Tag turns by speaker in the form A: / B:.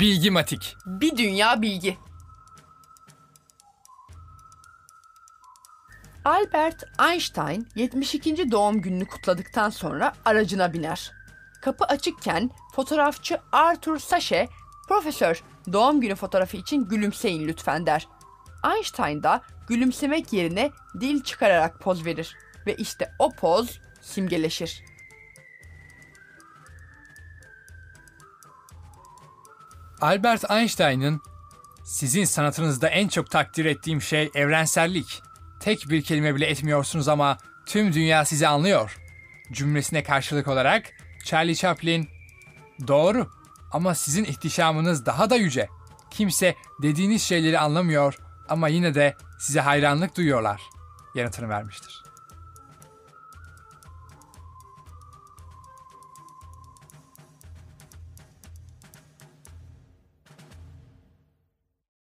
A: Bilgimatik.
B: Bir dünya bilgi. Albert Einstein 72. doğum gününü kutladıktan sonra aracına biner. Kapı açıkken fotoğrafçı Arthur Sache, "Profesör, doğum günü fotoğrafı için gülümseyin lütfen." der. Einstein da gülümsemek yerine dil çıkararak poz verir ve işte o poz simgeleşir.
A: Albert Einstein'ın sizin sanatınızda en çok takdir ettiğim şey evrensellik. Tek bir kelime bile etmiyorsunuz ama tüm dünya sizi anlıyor. Cümlesine karşılık olarak Charlie Chaplin doğru ama sizin ihtişamınız daha da yüce. Kimse dediğiniz şeyleri anlamıyor ama yine de size hayranlık duyuyorlar yanıtını vermiştir.